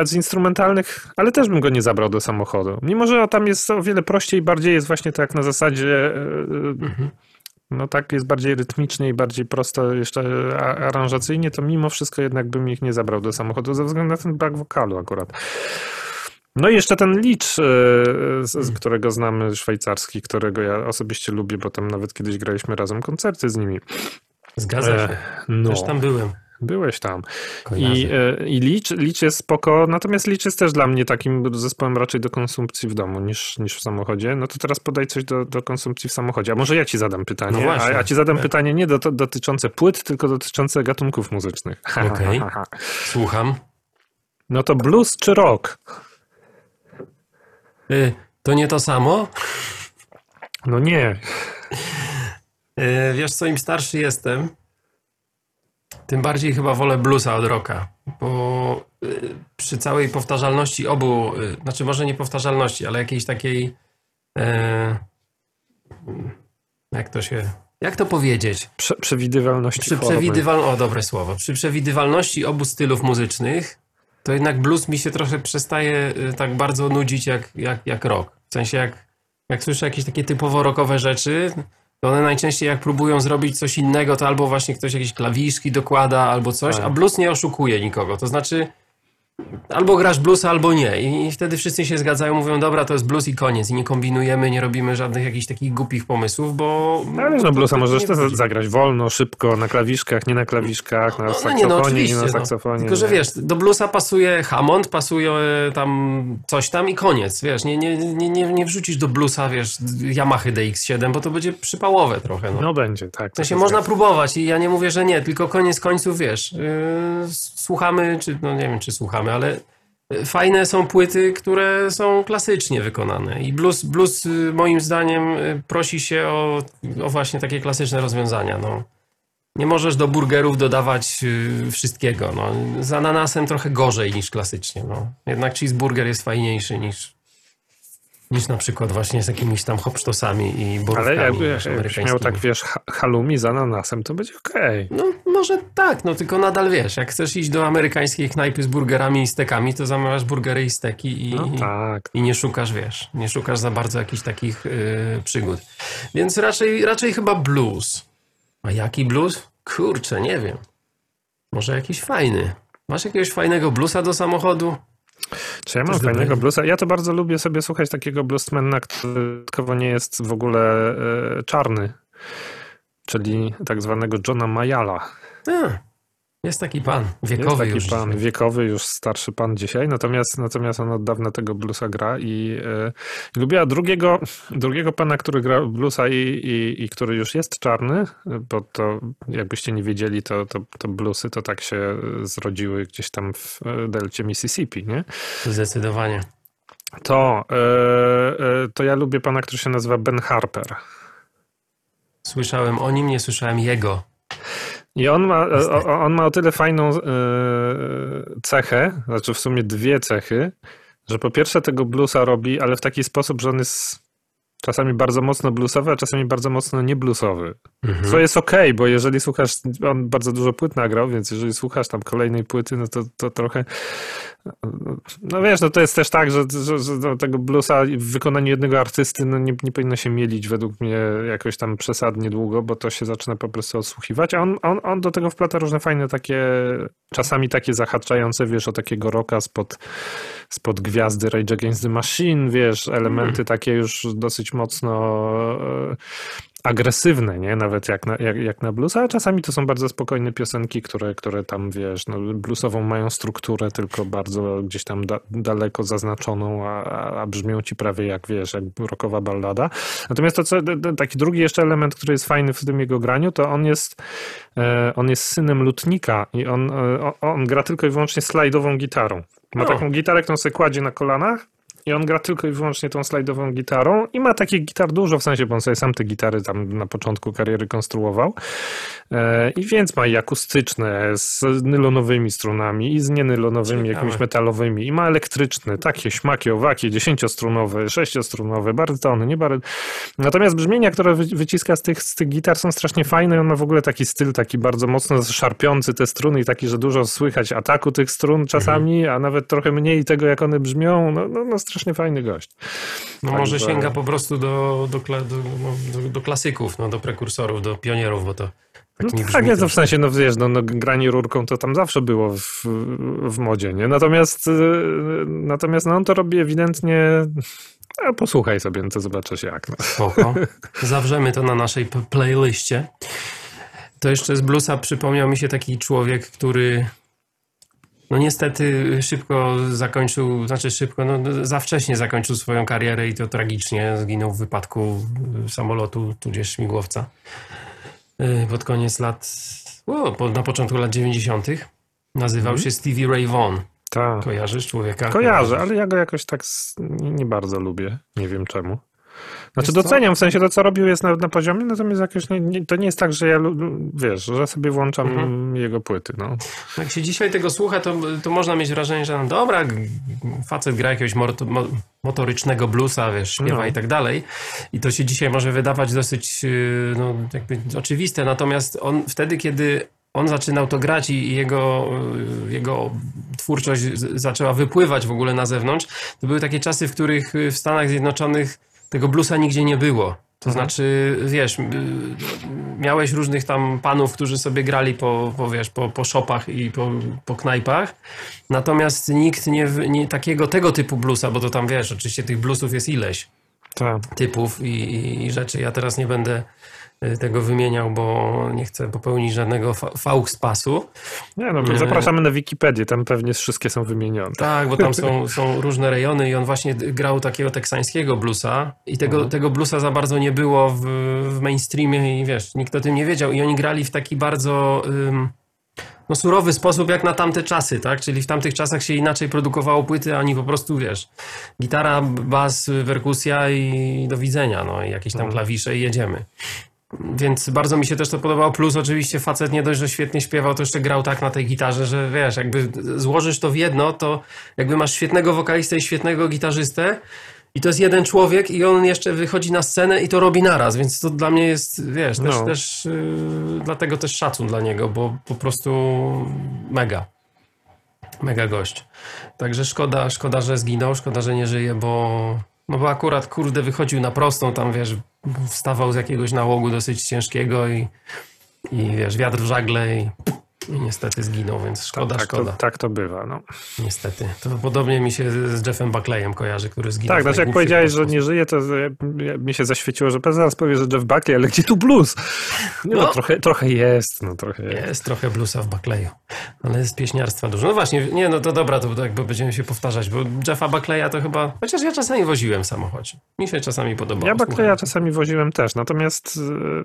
z instrumentalnych, ale też bym go nie zabrał do samochodu. Mimo, że tam jest o wiele prościej, bardziej jest właśnie tak na zasadzie, mhm. no tak jest bardziej rytmicznie i bardziej prosto jeszcze aranżacyjnie, to mimo wszystko jednak bym ich nie zabrał do samochodu ze względu na ten brak wokalu akurat. No i jeszcze ten licz, e, z, mm. którego znamy, szwajcarski, którego ja osobiście lubię, bo tam nawet kiedyś graliśmy razem koncerty z nimi. Zgadza się. no. Też tam byłem. Byłeś tam. I, e, I licz, licz jest spoko, natomiast licz jest też dla mnie takim zespołem raczej do konsumpcji w domu niż, niż w samochodzie. No to teraz podaj coś do, do konsumpcji w samochodzie. A może ja ci zadam pytanie? No a ja ci zadam pytanie nie do, dotyczące płyt, tylko dotyczące gatunków muzycznych. Okej, okay. słucham. No to blues czy rock? Y, to nie to samo? No nie. Y, wiesz co, im starszy jestem, tym bardziej chyba wolę bluesa od rocka, bo y, przy całej powtarzalności obu, znaczy może nie powtarzalności, ale jakiejś takiej jak to się, jak to powiedzieć? Prze przewidywalności Przy przewidywal... O, dobre słowo. Przy przewidywalności obu stylów muzycznych to jednak blues mi się trochę przestaje y, tak bardzo nudzić jak, jak, jak rock. W sensie jak, jak słyszę jakieś takie typowo rockowe rzeczy, to one najczęściej jak próbują zrobić coś innego, to albo właśnie ktoś jakieś klawiszki dokłada, albo coś, a tak. blues nie oszukuje nikogo. To znaczy Albo grasz bluesa, albo nie. I wtedy wszyscy się zgadzają, mówią, dobra, to jest blues i koniec. I nie kombinujemy, nie robimy żadnych jakichś takich głupich pomysłów, bo... No, ale no bluesa możesz też zagrać wolno, szybko, na klawiszkach, nie na klawiszkach, na no, saksofonie, no, no, nie na no. saksofonie. No. Tylko, że wiesz, do bluesa pasuje Hammond, pasuje tam coś tam i koniec, wiesz. Nie, nie, nie, nie, nie wrzucisz do bluesa, wiesz, Yamaha DX7, bo to będzie przypałowe trochę. No, no będzie, tak. To się można próbować i ja nie mówię, że nie, tylko koniec końców, wiesz, yy, słuchamy, czy, no nie wiem, czy słuchamy, ale fajne są płyty, które są klasycznie wykonane. I blues, blues y, moim zdaniem y, prosi się o, o właśnie takie klasyczne rozwiązania. No. Nie możesz do burgerów dodawać y, wszystkiego. No. Z ananasem trochę gorzej niż klasycznie. No. Jednak cheeseburger jest fajniejszy niż, niż na przykład właśnie z jakimiś tam hopsztosami i borówkami Ale jakby, jakbyś miał tak, wiesz, halumi z ananasem, to będzie okej. Okay. No może tak, no tylko nadal wiesz, jak chcesz iść do amerykańskiej knajpy z burgerami i stekami, to zamawiasz burgery i steki i, no tak. i nie szukasz, wiesz, nie szukasz za bardzo jakichś takich yy, przygód. Więc raczej, raczej chyba blues. A jaki blues? Kurczę, nie wiem. Może jakiś fajny. Masz jakiegoś fajnego bluesa do samochodu? Czy ja mam fajnego bluesa? Ja to bardzo lubię sobie słuchać takiego bluesmana, który nie jest w ogóle e, czarny, czyli tak zwanego Johna Mayala. A, jest taki pan, wiekowy jest taki już. pan, dzisiaj. wiekowy, już starszy pan dzisiaj, natomiast, natomiast on od dawna tego bluesa gra i e, lubiła drugiego, drugiego pana, który gra bluesa i, i, i, który już jest czarny, bo to jakbyście nie wiedzieli, to, to, to bluesy to tak się zrodziły gdzieś tam w e, delcie Mississippi, nie? Zdecydowanie. To, e, e, to ja lubię pana, który się nazywa Ben Harper. Słyszałem o nim, nie słyszałem jego. I on ma, on ma o tyle fajną e, cechę, znaczy w sumie dwie cechy, że po pierwsze tego bluesa robi, ale w taki sposób, że on jest czasami bardzo mocno bluesowy, a czasami bardzo mocno niebluesowy. Mhm. Co jest okej, okay, bo jeżeli słuchasz, on bardzo dużo płyt nagrał, więc jeżeli słuchasz tam kolejnej płyty, no to, to trochę no wiesz, no to jest też tak, że, że, że tego bluesa w wykonaniu jednego artysty no nie, nie powinno się mielić według mnie jakoś tam przesadnie długo, bo to się zaczyna po prostu odsłuchiwać, a on, on, on do tego wplata różne fajne takie, czasami takie zahaczające, wiesz, o takiego rocka spod, spod gwiazdy Rage Against the Machine, wiesz, elementy mm. takie już dosyć dosyć mocno e, agresywne, nie? Nawet jak na, jak, jak na blues, a czasami to są bardzo spokojne piosenki, które, które tam, wiesz, no, bluesową mają strukturę, tylko bardzo gdzieś tam da, daleko zaznaczoną, a, a, brzmią ci prawie jak, wiesz, jak rockowa ballada. Natomiast to, co, taki drugi jeszcze element, który jest fajny w tym jego graniu, to on jest e, on jest synem lutnika i on, e, on gra tylko i wyłącznie slajdową gitarą. Ma o. taką gitarę, którą sobie kładzie na kolanach i on gra tylko i wyłącznie tą slajdową gitarą i ma takich gitar dużo, w sensie, bo on sobie sam te gitary tam na początku kariery konstruował. E, I więc ma i akustyczne z nylonowymi strunami i z nienylonowymi, Ciekawe. jakimiś metalowymi i ma elektryczne, takie śmaki, owaki, dziesięciostrunowe, sześciostrunowe, barytony, nie bardzo. Natomiast brzmienia, które wyciska z tych, z tych gitar są strasznie fajne. On ma w ogóle taki styl, taki bardzo mocno szarpiący te struny i taki, że dużo słychać ataku tych strun czasami, mhm. a nawet trochę mniej tego, jak one brzmią. No, no, no strasznie fajny gość. No tak, może sięga po prostu do, do, do, no, do, do klasyków, no, do prekursorów, do pionierów, bo to tak, no tak jest, to w sensie, no wiesz, no, no, granie rurką to tam zawsze było w, w modzie, nie? Natomiast, y, natomiast no on to robi ewidentnie... A posłuchaj sobie, no to zobaczysz jak. No. Spoko. Zawrzemy to na naszej playliście. To jeszcze z bluesa przypomniał mi się taki człowiek, który no niestety szybko zakończył, znaczy szybko, no za wcześnie zakończył swoją karierę i to tragicznie. Zginął w wypadku samolotu, tudzież śmigłowca y, pod koniec lat, o, na początku lat 90. Nazywał mm. się Stevie Ray Vaughan. Tak. Kojarzysz człowieka? Kojarzę, ale ja go jakoś tak nie bardzo lubię. Nie wiem czemu. Znaczy doceniam, w sensie to, co robił jest na, na poziomie, natomiast jakoś nie, nie, to nie jest tak, że ja, wiesz, że sobie włączam mhm. jego płyty, no. Jak się dzisiaj tego słucha, to, to można mieć wrażenie, że no dobra, facet gra jakiegoś motorycznego bluesa, wiesz, śpiewa no. i tak dalej. I to się dzisiaj może wydawać dosyć, y, no, jakby oczywiste, natomiast on wtedy, kiedy on zaczynał to grać i jego, y, jego twórczość zaczęła wypływać w ogóle na zewnątrz, to były takie czasy, w których w Stanach Zjednoczonych tego bluesa nigdzie nie było. To mhm. znaczy, wiesz, miałeś różnych tam panów, którzy sobie grali po, po wiesz, po, po shopach i po, po knajpach, natomiast nikt nie, nie takiego, tego typu bluesa, bo to tam, wiesz, oczywiście tych bluesów jest ileś tak. typów i, i, i rzeczy. Ja teraz nie będę tego wymieniał, bo nie chcę popełnić żadnego faux pasu. Nie, no, y, zapraszamy na Wikipedię, tam pewnie wszystkie są wymienione. Tak, bo tam są, są różne rejony i on właśnie grał takiego teksańskiego bluesa i tego, mhm. tego bluesa za bardzo nie było w, w mainstreamie i wiesz, nikt o tym nie wiedział i oni grali w taki bardzo... Ym, no, surowy sposób jak na tamte czasy, tak? Czyli w tamtych czasach się inaczej produkowało płyty, a oni po prostu, wiesz, gitara, bas, perkusja i do widzenia, no i jakieś tam mhm. klawisze i jedziemy. Więc bardzo mi się też to podobało. Plus oczywiście facet nie dość, że świetnie śpiewał, to jeszcze grał tak na tej gitarze, że wiesz, jakby złożysz to w jedno, to jakby masz świetnego wokalistę i świetnego gitarzystę i to jest jeden człowiek i on jeszcze wychodzi na scenę i to robi naraz, więc to dla mnie jest, wiesz, też, no. też yy, dlatego też szacun dla niego, bo po prostu mega. Mega gość. Także szkoda, szkoda, że zginął, szkoda, że nie żyje, bo no bo akurat, kurde, wychodził na prostą, tam wiesz, wstawał z jakiegoś nałogu dosyć ciężkiego i, i wiesz, wiatr w żagle i i niestety zginął, więc szkoda, tak, szkoda. To, tak to bywa, no. Niestety. To podobnie mi się z Jeffem Buckleyem kojarzy, który zginął. Tak, znaczy jak powiedziałeś, że nie żyje, to mi się zaświeciło, że zaraz powie, że Jeff Buckley, ale gdzie tu blues? No, no trochę, trochę jest, no trochę jest. Jest trochę bluesa w Buckleyu, ale jest pieśniarstwa dużo. No właśnie, nie, no to dobra, to jakby będziemy się powtarzać, bo Jeffa Buckleya to chyba, chociaż ja czasami woziłem w samochodzie. Mi się czasami podobało. Ja Buckleya czasami woziłem też, natomiast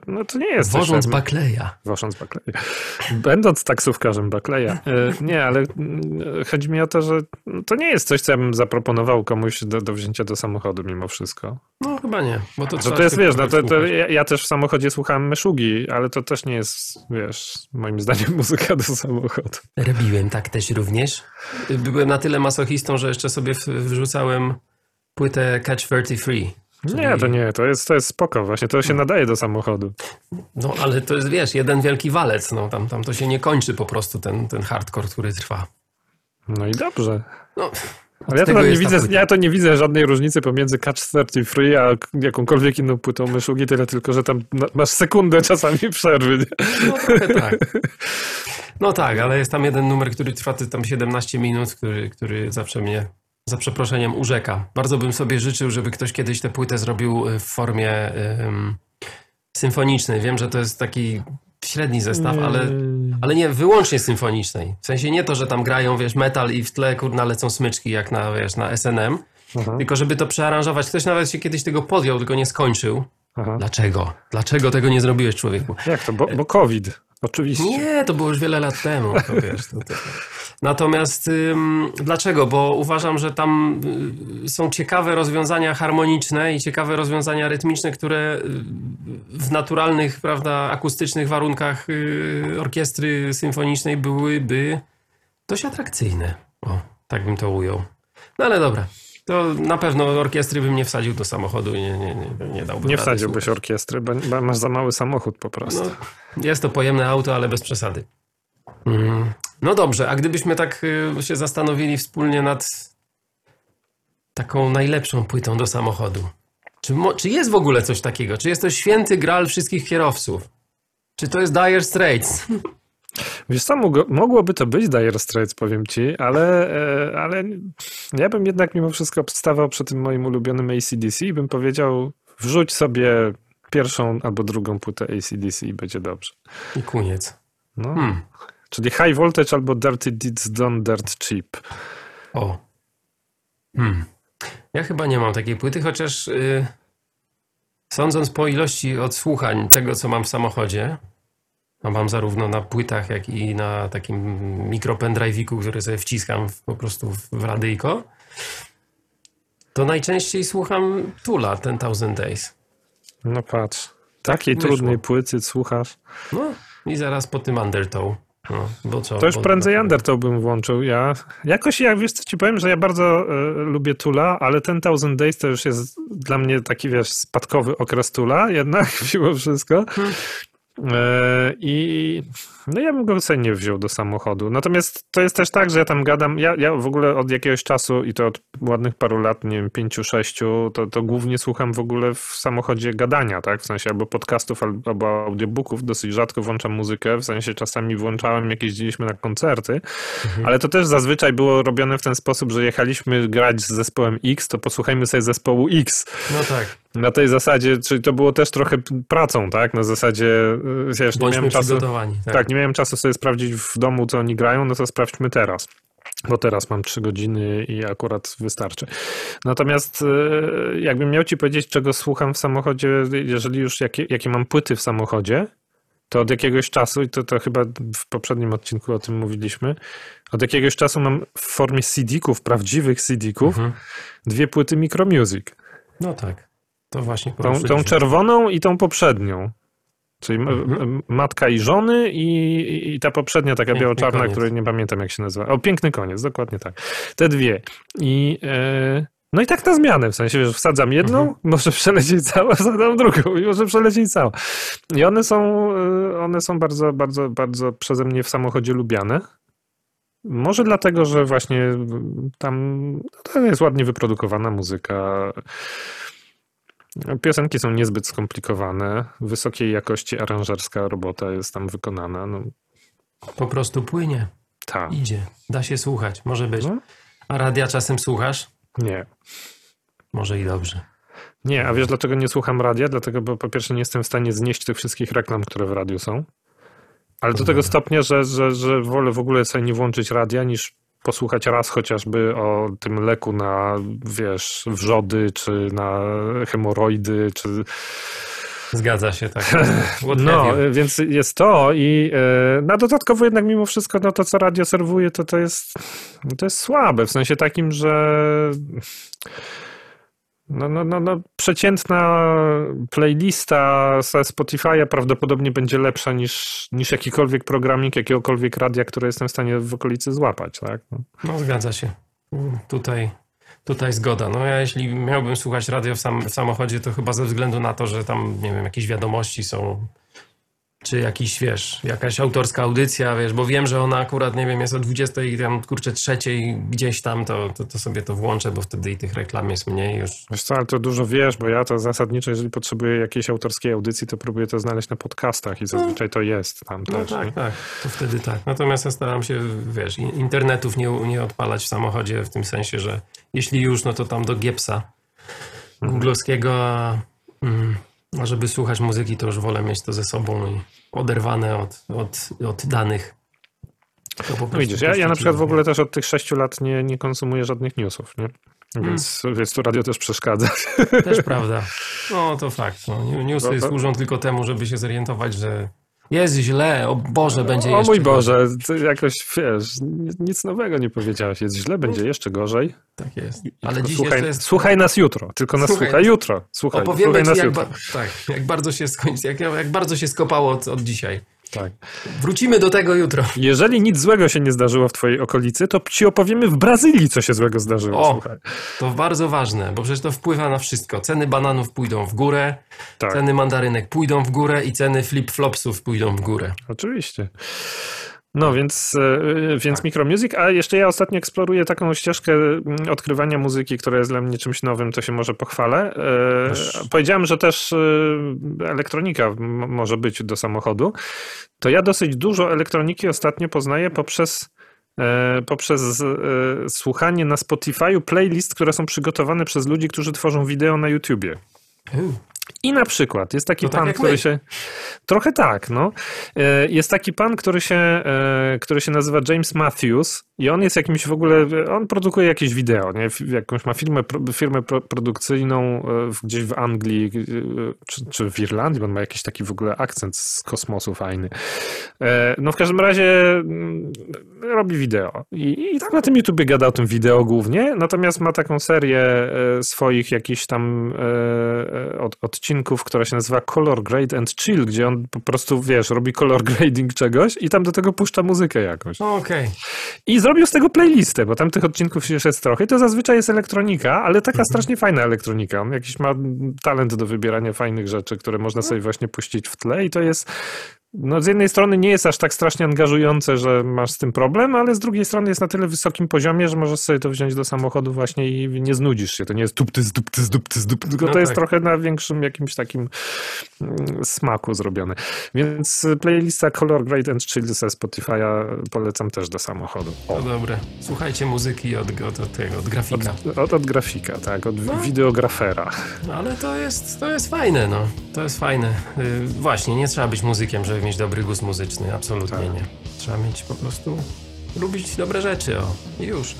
no to nie jest Wożąc Buckleya. Wożąc Buckleya. Będąc taksówkarzem Buckleya, kleja. E, nie, ale mm, chodzi mi o to, że to nie jest coś, co ja bym zaproponował komuś do, do wzięcia do samochodu mimo wszystko. No chyba nie. Bo to, to, to jest, wiesz, no, to, to ja, ja, też w samochodzie słuchałem Meszugi, ale to też nie jest, wiesz, moim zdaniem muzyka do samochodu. Robiłem tak też również. Byłem na tyle masochistą, że jeszcze sobie wrzucałem płytę Catch 33 Czyli... Nie, to nie, to jest, to jest spoko, właśnie to się nadaje do samochodu. No, ale to jest, wiesz, jeden wielki walec, no, tam, tam to się nie kończy po prostu, ten, ten hardcore, który trwa. No i dobrze. No, ale ja to, nie widzę, ja to nie widzę żadnej różnicy pomiędzy Catch 33 a jakąkolwiek inną płytą myszugi, tyle tylko, że tam masz sekundę czasami przerwy. Nie? No trochę tak. No tak, ale jest tam jeden numer, który trwa tam 17 minut, który, który zawsze mnie za przeproszeniem urzeka. Bardzo bym sobie życzył, żeby ktoś kiedyś tę płytę zrobił w formie um, symfonicznej. Wiem, że to jest taki średni zestaw, ale, ale nie wyłącznie symfonicznej. W sensie nie to, że tam grają, wiesz, metal i w tle kurna lecą smyczki jak na, wiesz, na SNM, Aha. tylko żeby to przearanżować. Ktoś nawet się kiedyś tego podjął, tylko nie skończył. Aha. Dlaczego? Dlaczego tego nie zrobiłeś, człowieku? Jak to? Bo, bo COVID. Oczywiście. Nie, to było już wiele lat temu. To wiesz, to, to. Natomiast ym, dlaczego? Bo uważam, że tam y, są ciekawe rozwiązania harmoniczne i ciekawe rozwiązania rytmiczne, które y, w naturalnych, prawda, akustycznych warunkach y, orkiestry symfonicznej byłyby dość atrakcyjne. O, tak bym to ujął. No ale dobra. To na pewno orkiestry bym nie wsadził do samochodu i nie, nie, nie, nie dałbym Nie wsadziłbyś słuchać. orkiestry, bo masz za mały samochód po prostu. No, jest to pojemne auto, ale bez przesady. Mm. No dobrze, a gdybyśmy tak y, się zastanowili wspólnie nad taką najlepszą płytą do samochodu. Czy, czy jest w ogóle coś takiego? Czy jest to święty gral wszystkich kierowców? Czy to jest Dire Straits? Wiesz co, mogłoby to być Dire Straits, powiem ci, ale, e, ale ja bym jednak mimo wszystko obstawał przy tym moim ulubionym ACDC i bym powiedział, wrzuć sobie pierwszą albo drugą płytę ACDC i będzie dobrze. I koniec. No. Hmm. Czyli High Voltage albo Dirty Deeds Done Dirt Cheap. O. Hmm. Ja chyba nie mam takiej płyty, chociaż yy, sądząc po ilości odsłuchań tego, co mam w samochodzie, a mam zarówno na płytach, jak i na takim mikropendrive'iku, który sobie wciskam w, po prostu w radyjko, to najczęściej słucham Tula, Ten Thousand Days. No patrz, takiej tak trudnej płyty słuchasz. No i zaraz po tym Undertow. No, bo co, to już prędzej bo... Undertow bym włączył. Ja jakoś, ja wiesz co ci powiem, że ja bardzo y, lubię Tula, ale ten Thousand Days to już jest dla mnie taki, wiesz, spadkowy okres Tula jednak mimo wszystko. Hmm. E, I no ja bym go sobie nie wziął do samochodu. Natomiast to jest też tak, że ja tam gadam, ja, ja w ogóle od jakiegoś czasu i to od ładnych paru lat, nie wiem, pięciu, sześciu, to, to głównie słucham w ogóle w samochodzie gadania, tak? W sensie albo podcastów, albo audiobooków. Dosyć rzadko włączam muzykę, w sensie czasami włączałem, jak jeździliśmy na koncerty, mhm. ale to też zazwyczaj było robione w ten sposób, że jechaliśmy grać z zespołem X, to posłuchajmy sobie zespołu X. No tak. Na tej zasadzie, czyli to było też trochę pracą, tak? Na zasadzie, y, wiesz, nie miałem czasu. Tak. tak, nie miałem czasu sobie sprawdzić w domu, co oni grają, no to sprawdźmy teraz. Bo teraz mam trzy godziny i akurat wystarczy. Natomiast y, jakbym miał ci powiedzieć, czego słucham w samochodzie, jeżeli już jakie, jakie mam płyty w samochodzie, to od jakiegoś czasu, i to, to chyba w poprzednim odcinku o tym mówiliśmy, od jakiegoś czasu mam w formie CD-ków, prawdziwych CD-ków, mhm. dwie płyty Micromusic. No tak. To właśnie. Tą, tą czerwoną i tą poprzednią. Czyli matka i żony i, i ta poprzednia taka biało-czarna, której nie pamiętam jak się nazywa. O, piękny koniec, dokładnie tak. Te dwie. I e, no i tak na zmianę, w sensie, że wsadzam jedną, mhm. może przelecieć cała, wsadzam drugą i może przelecieć cała. I one są, e, one są bardzo, bardzo, bardzo przeze mnie w samochodzie lubiane. Może dlatego, że właśnie tam no to jest ładnie wyprodukowana muzyka. Piosenki są niezbyt skomplikowane. Wysokiej jakości aranżerska robota jest tam wykonana. No. Po prostu płynie. Tak. Idzie. Da się słuchać. Może być. No. A radia czasem słuchasz? Nie. Może i dobrze. Nie, a wiesz dlaczego nie słucham radia? Dlatego, bo po pierwsze nie jestem w stanie znieść tych wszystkich reklam, które w radiu są. Ale do tego stopnia, że, że, że wolę w ogóle sobie nie włączyć radia, niż posłuchać raz chociażby o tym leku na, wiesz, wrzody, czy na hemoroidy, czy... Zgadza się, tak. no, więc jest to i e, na dodatkowo jednak mimo wszystko no to, co radio serwuje, to to jest, to jest słabe, w sensie takim, że no, no, no, no, przeciętna playlista ze Spotify'a prawdopodobnie będzie lepsza niż, niż jakikolwiek programik jakiegokolwiek radia, które jestem w stanie w okolicy złapać. Tak? No. no zgadza się. Tutaj, tutaj zgoda. No ja jeśli miałbym słuchać radio w, sam, w samochodzie, to chyba ze względu na to, że tam, nie wiem, jakieś wiadomości są czy jakiś, wiesz, jakaś autorska audycja, wiesz, bo wiem, że ona akurat, nie wiem, jest o 20 i tam, kurczę, trzeciej gdzieś tam, to, to, to, sobie to włączę, bo wtedy i tych reklam jest mniej już. Wiesz co, ale to dużo wiesz, bo ja to zasadniczo, jeżeli potrzebuję jakiejś autorskiej audycji, to próbuję to znaleźć na podcastach i zazwyczaj to jest tam no też. tak, nie? tak, to wtedy tak. Natomiast ja staram się, wiesz, internetów nie, nie odpalać w samochodzie w tym sensie, że jeśli już, no to tam do Giepsa mhm. googlowskiego, a... Mm, a żeby słuchać muzyki, to już wolę mieć to ze sobą i oderwane od, od, od danych. No widzisz, ja, ja na przykład w ogóle też od tych sześciu lat nie, nie konsumuję żadnych newsów, nie? Więc, hmm. więc tu radio też przeszkadza. Też prawda. No to fakt. No, newsy no to... służą tylko temu, żeby się zorientować, że jest źle, o Boże, będzie o jeszcze O mój Boże, jakoś, wiesz, nic nowego nie powiedziałeś. Jest źle, będzie jeszcze gorzej. Tak jest. Ale dziś słuchaj, jest... słuchaj nas jutro, tylko nas słuchaj, słuchaj jutro. Słuchaj, Opowiemy słuchaj nas jak, jutro. Ba tak, jak bardzo się skończy, jak, jak bardzo się skopało od, od dzisiaj. Tak. Wrócimy do tego jutro. Jeżeli nic złego się nie zdarzyło w twojej okolicy, to ci opowiemy w Brazylii, co się złego zdarzyło. O, Słuchaj. to bardzo ważne, bo przecież to wpływa na wszystko. Ceny bananów pójdą w górę, tak. ceny mandarynek pójdą w górę i ceny flip-flopsów pójdą w górę. Oczywiście. No, więc, e, więc tak. Micromusic, a jeszcze ja ostatnio eksploruję taką ścieżkę mm, odkrywania muzyki, która jest dla mnie czymś nowym, to się może pochwalę. E, powiedziałem, że też e, elektronika może być do samochodu. To ja dosyć dużo elektroniki ostatnio poznaję poprzez poprzez słuchanie na Spotify'u playlist, które są przygotowane przez ludzi, którzy tworzą wideo na YouTubie. I na przykład jest taki to pan, tak który my. się. Trochę tak, no. E, jest taki pan, który się, e, który się nazywa James Matthews i on jest jakimś w ogóle. On produkuje jakieś wideo, nie? Jakąś ma firmę, firmę produkcyjną e, gdzieś w Anglii czy, czy w Irlandii. On ma jakiś taki w ogóle akcent z kosmosu fajny. No w każdym razie mm, robi wideo. I, i tak na tym YouTubie gada o tym wideo głównie. Natomiast ma taką serię swoich jakichś tam od, odcinków, która się nazywa Color Grade and Chill, gdzie on po prostu, wiesz, robi color grading czegoś i tam do tego puszcza muzykę jakąś. Okej. Okay. I zrobił z tego playlistę, bo tam tych odcinków już jest trochę. I to zazwyczaj jest elektronika, ale taka mhm. strasznie fajna elektronika. On jakiś ma talent do wybierania fajnych rzeczy, które można sobie właśnie puścić w tle i to jest no z jednej strony nie jest aż tak strasznie angażujące, że masz z tym problem, ale z drugiej strony jest na tyle wysokim poziomie, że możesz sobie to wziąć do samochodu właśnie i nie znudzisz się. To nie jest dupty, dupty, dupty, dupty, tylko no to tak. jest trochę na większym jakimś takim mm, smaku zrobione. Więc playlista Color Grade and Chill ze Spotify'a polecam też do samochodu. O. No dobre. Słuchajcie muzyki od, od, od tego, od grafika. Od, od, od grafika, tak, od no. wideografera. No, ale to jest, to jest fajne, no. To jest fajne. Yy, właśnie, nie trzeba być muzykiem, żeby mieć dobry gust muzyczny, absolutnie tak. nie. Trzeba mieć po prostu lubić dobre rzeczy, o. I już.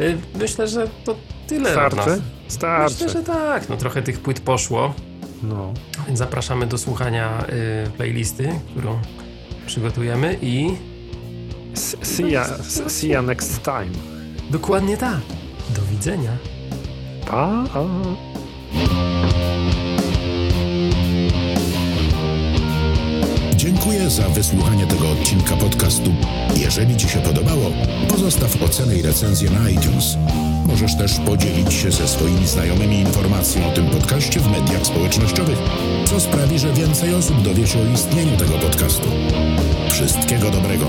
Y, myślę, że to tyle Starczy? Starczy. Myślę, że tak. No trochę tych płyt poszło. No. Więc zapraszamy do słuchania y, playlisty, którą przygotujemy i... See ya, see ya next time. Dokładnie tak. Do widzenia. Pa. Dziękuję za wysłuchanie tego odcinka podcastu. Jeżeli Ci się podobało, pozostaw ocenę i recenzję na iTunes. Możesz też podzielić się ze swoimi znajomymi informacją o tym podcaście w mediach społecznościowych, co sprawi, że więcej osób dowie się o istnieniu tego podcastu. Wszystkiego dobrego.